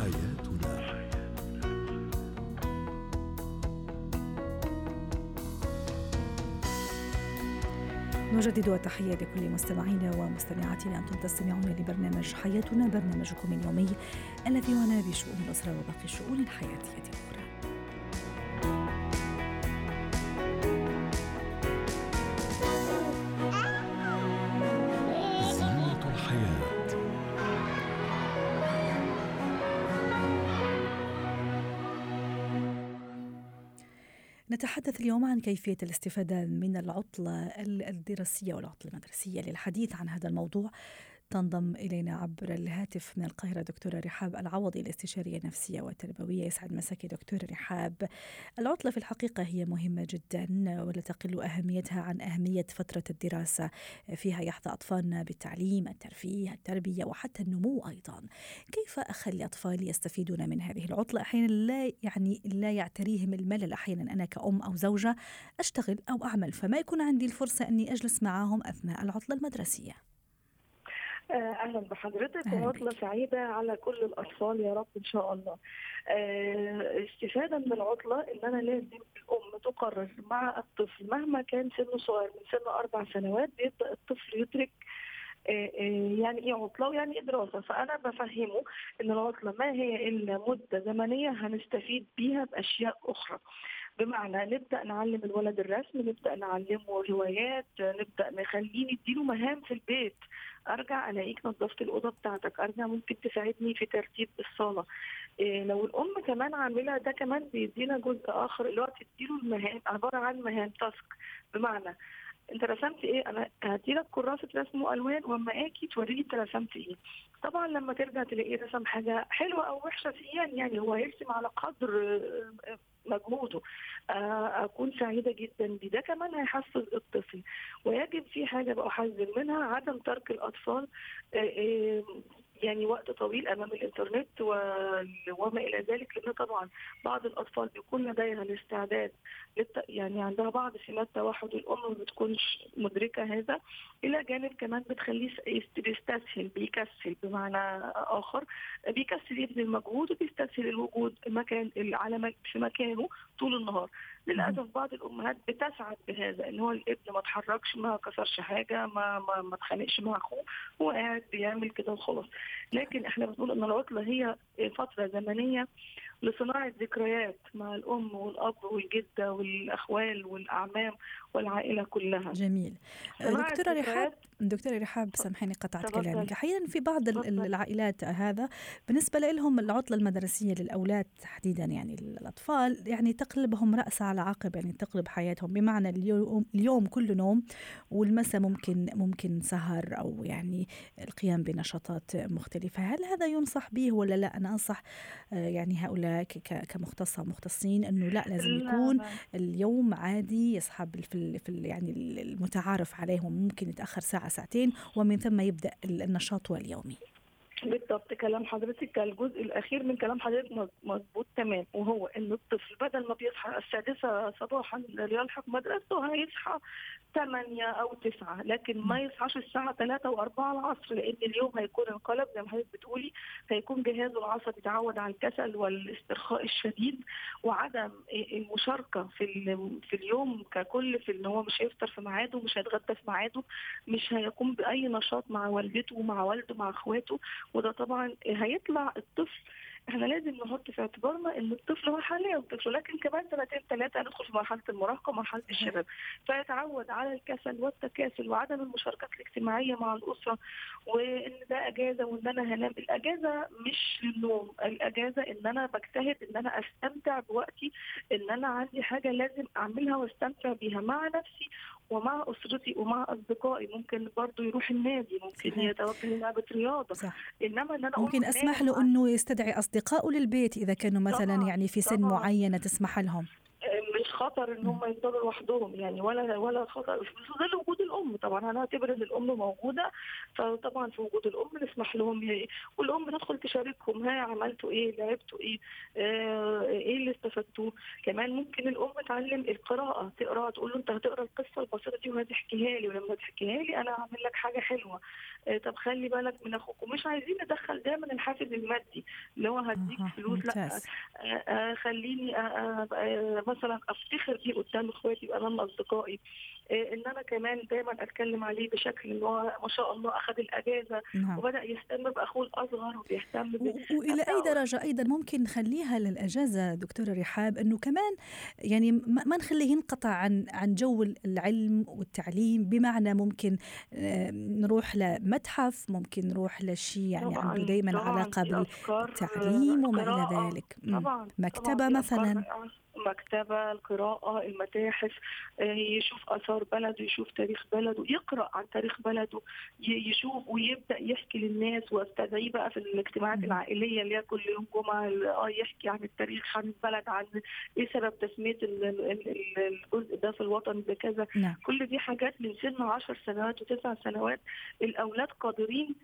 حياتنا. نجدد التحية لكل مستمعينا ومستمعاتنا أنتم تستمعون لبرنامج حياتنا برنامجكم اليومي الذي يعنى بشؤون الأسرة وباقي الشؤون الحياتية الأخرى نتحدث اليوم عن كيفية الاستفادة من العطلة الدراسية والعطلة المدرسية للحديث عن هذا الموضوع. تنضم إلينا عبر الهاتف من القاهرة دكتورة رحاب العوضي الاستشارية النفسية والتربوية. يسعد مساكي دكتورة رحاب. العطلة في الحقيقة هي مهمة جدا ولا تقل أهميتها عن أهمية فترة الدراسة. فيها يحظى أطفالنا بالتعليم الترفيه التربية وحتى النمو أيضا. كيف أخلي أطفالي يستفيدون من هذه العطلة؟ أحيانا لا يعني لا يعتريهم الملل. أحيانا أنا كأم أو زوجة أشتغل أو أعمل. فما يكون عندي الفرصة أني أجلس معهم أثناء العطلة المدرسية. أهلا بحضرتك وعطله سعيدة على كل الأطفال يا رب إن شاء الله. آه، استفادة من العطلة إن أنا لازم الأم تقرر مع الطفل مهما كان سنه صغير من سن أربع سنوات بيبدأ الطفل يدرك آه، يعني إيه عطلة ويعني إيه دراسة. فأنا بفهمه إن العطلة ما هي إلا مدة زمنية هنستفيد بيها بأشياء أخرى. بمعنى نبدأ نعلم الولد الرسم نبدأ نعلمه روايات نبدأ نخليه نديله مهام في البيت. أرجع ألاقيك نظفت الأوضة بتاعتك أرجع ممكن تساعدني في ترتيب الصالة. إيه لو الأم كمان عامله ده كمان بيدينا جزء آخر اللي هو تديله المهام عبارة عن مهام تاسك بمعنى انت رسمت إيه؟ أنا هديلك كراسة رسم وألوان واما أجي توريني انت رسمت إيه. طبعا لما ترجع تلاقيه رسم حاجة حلوة أو وحشة فيها يعني هو هيرسم على قدر مجهوده. آه، أكون سعيدة جدا بده كمان هيحفز الطفل. ويجب في حاجة بحذر منها عدم ترك الأطفال آه، آه، يعني وقت طويل أمام الإنترنت وما إلى ذلك لأن طبعا بعض الأطفال بيكون لديها الاستعداد يعني عندها بعض سمات توحد الأم ما بتكونش مدركة هذا إلى جانب كمان بتخليه بيستسهل بيكسل بمعنى آخر بيكسل يبذل مجهود وبيستسهل الوجود مكان على في مكانه طول النهار. للاسف بعض الأمهات بتسعد بهذا إن هو الابن ما اتحركش ما كسرش حاجة ما ما, ما اتخانقش مع أخوه هو قاعد بيعمل كده وخلاص. لكن إحنا بنقول إن العطلة هي فترة زمنية لصناعة ذكريات مع الأم والأب والجدة والأخوال والأعمام والعائلة كلها. جميل. دكتورة رحاب دكتوره رحاب سامحيني قطعت كلامك. أحيانا في بعض العائلات هذا بالنسبة لهم العطلة المدرسية للأولاد تحديدا يعني الاطفال يعني تقلبهم رأس على عقب يعني تقلب حياتهم. بمعنى اليوم اليوم كله نوم والمساء ممكن ممكن سهر أو يعني القيام بنشاطات مختلفة. هل هذا ينصح به ولا لا؟ أنا أنصح آه، يعني هؤلاء كمختصة مختصين إنه لا لازم يكون اليوم عادي يصحب في, في يعني المتعارف عليهم. ممكن يتأخر ساعة ساعتين ومن ثم يبدأ النشاط واليومي بالضبط كلام حضرتك الجزء الأخير من كلام حضرتك مظبوط تمام. وهو إن الطفل بدل ما بيصحى السادسة صباحا ليلحق مدرسته هيصحى 8 أو 9 لكن ما يصحاش الساعة 3 و4 العصر لأن اليوم هيكون انقلب زي ما حضرتك بتقولي هيكون جهازه العصبي اتعود على الكسل والاسترخاء الشديد وعدم المشاركة في في اليوم ككل في إن هو مش هيفطر في ميعاده مش هيتغدى في ميعاده مش هيقوم بأي نشاط مع والدته ومع والده مع أخواته. وده طبعا هيطلع الطفل إحنا لازم نحط في اعتبارنا إن الطفل هو حاليا طفل لكن كمان سنتين ثلاثة ندخل في مرحلة المراهقة ومرحله الشباب. فيتعود على الكسل والتكاسل وعدم المشاركات الاجتماعية مع الأسرة وإن ده أجازة وإن أنا هنام. الأجازة مش للنوم الأجازة إن أنا بجتهد إن أنا أستمتع بوقتي إن أنا عندي حاجة لازم أعملها وأستمتع بيها مع نفسي ومع أسرتي ومع أصدقائي ممكن برضه يروح النادي ممكن يتوجه للعبه رياضه صح. إنما إن أنا ممكن أسمح له أنه يستدعي أصدقائه للبيت إذا كانوا مثلا طبعا. يعني في سن طبعا. معينة تسمح لهم مش خطر إن هم يفضلوا لوحدهم يعني ولا ولا خطر في ظل وجود الأم. طبعا أنا إن الأم موجودة فطبعا في وجود الأم نسمح لهم والأم تدخل تشاركهم ها عملتوا إيه لعبتوا إيه آه إيه اللي استفدتوه. كمان ممكن الأم تعلم القراءة تقرأ تقول له أنت هتقرأ القصة البسيطة دي وهتحكيها لي ولما تحكيها لي أنا هعمل لك حاجة حلوة. آه طب خلي بالك من أخوك. ومش عايزين ندخل دايما الحافز المادي اللي هو هديك فلوس لأ آه آه خليني آه آه مثلا أفتخر بيه قدام إخواتي امام أصدقائي إن أنا كمان دايما أتكلم عليه بشكل إن هو ما شاء الله أخذ الأجازة نعم. وبدأ يهتم بأخوه الأصغر وبيهتم وإلى أي درجة أيضا ممكن نخليها للأجازة دكتوره رحاب؟ إنه كمان يعني ما نخليه ينقطع عن عن جو العلم والتعليم بمعنى ممكن نروح لمتحف ممكن نروح لشيء يعني طبعاً عنده دائما علاقة بالتعليم وما إلى ذلك. طبعا مكتبة طبعاً مثلا. المكتبة القراءة المتاحف يشوف آثار بلده يشوف تاريخ بلده يقرأ عن تاريخ بلده يشوف ويبدأ يحكي للناس. واستدعيه بقى في الاجتماعات العائلية اللي هي كل يوم جمعة آه يحكي عن التاريخ عن البلد عن إيه سبب تسمية الجزء ده في الوطن بكذا نعم. كل دي حاجات من سن 10 سنوات وتسع سنوات الأولاد قادرين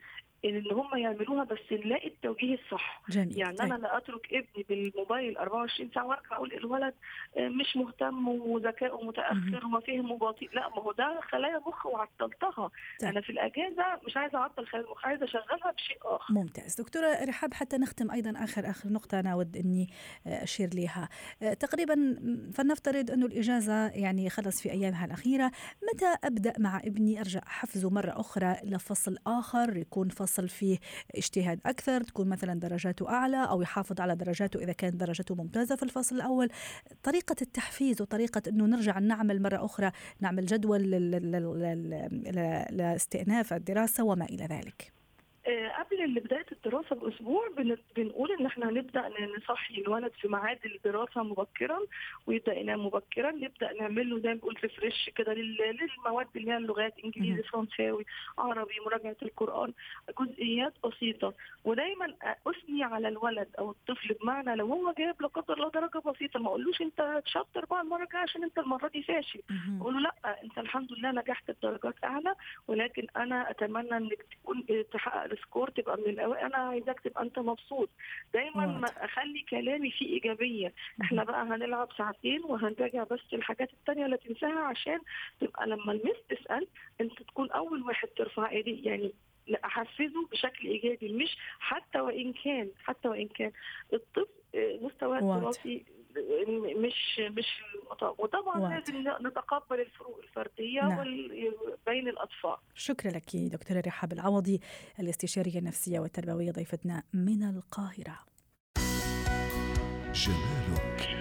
ان هم يعملوها بس نلاقي التوجيه الصح. جميل. يعني أنا لا أترك ابني بالموبايل 24 ساعة وأرجع أقول الولد مش مهتم وذكائه متأخر وفهمه بطيء لا ما هو ده خلايا مخ وعطلتها. طيب. أنا في الأجازة مش عايزة أعطل خلايا المخ عايزة أشغلها بشيء آخر. ممتاز. دكتورة رحاب حتى نختم أيضا آخر آخر نقطة أنا أود إني أشير لها تقريبا فلنفترض انه الإجازة يعني خلص في أيامها الأخيرة. متى أبدأ مع ابني؟ أرجع احفزه مرة أخرى لفصل آخر يكون فصل يحصل فيه اجتهاد أكثر تكون مثلا درجاته أعلى أو يحافظ على درجاته إذا كانت درجته ممتازة في الفصل الأول. طريقة التحفيز وطريقة أنه نرجع نعمل مرة أخرى نعمل جدول لاستئناف الدراسة وما إلى ذلك. قبل بداية الدراسة بأسبوع بنقول إن إحنا هنبدا نصحي الولد في ميعاد الدراسة مبكرا ويبدأ ينام مبكرا نبدأ نعمل له زي ما بنقول ريفرش كده للمواد اللي هي اللغات إنجليزي فرنساوي عربي مراجعة القرآن جزئيات بسيطة. ودايما أثني على الولد أو الطفل بمعنى لو هو جايب لا قدر الله درجة بسيطة ما أقولوش أنت شاطر بقى المرة الجاية عشان أنت المرة دي فاشل. أقول له لأ أنت الحمد لله نجحت بدرجات أعلى ولكن أنا أتمنى إنك تكون تحقق السكور تبقى من الأوائل. أنا عايزاك تبقى أنت مبسوط. دايما ما أخلي كلامي فيه إيجابية. إحنا بقى هنلعب ساعتين وهنراجع بس الحاجات التانية اللي تنساها عشان تبقى لما المس تسأل أنت تكون أول واحد ترفع إيدي. يعني أحفزه بشكل إيجابي. مش حتى وإن كان حتى وإن كان. الطفل مستواه الدراسي مش مش وطبعا واضح. لازم نتقبل الفروق الفردية نعم. بين الأطفال شكرا لك دكتورة رحاب العوضي الاستشارية النفسية والتربوية ضيفتنا من القاهرة جمالك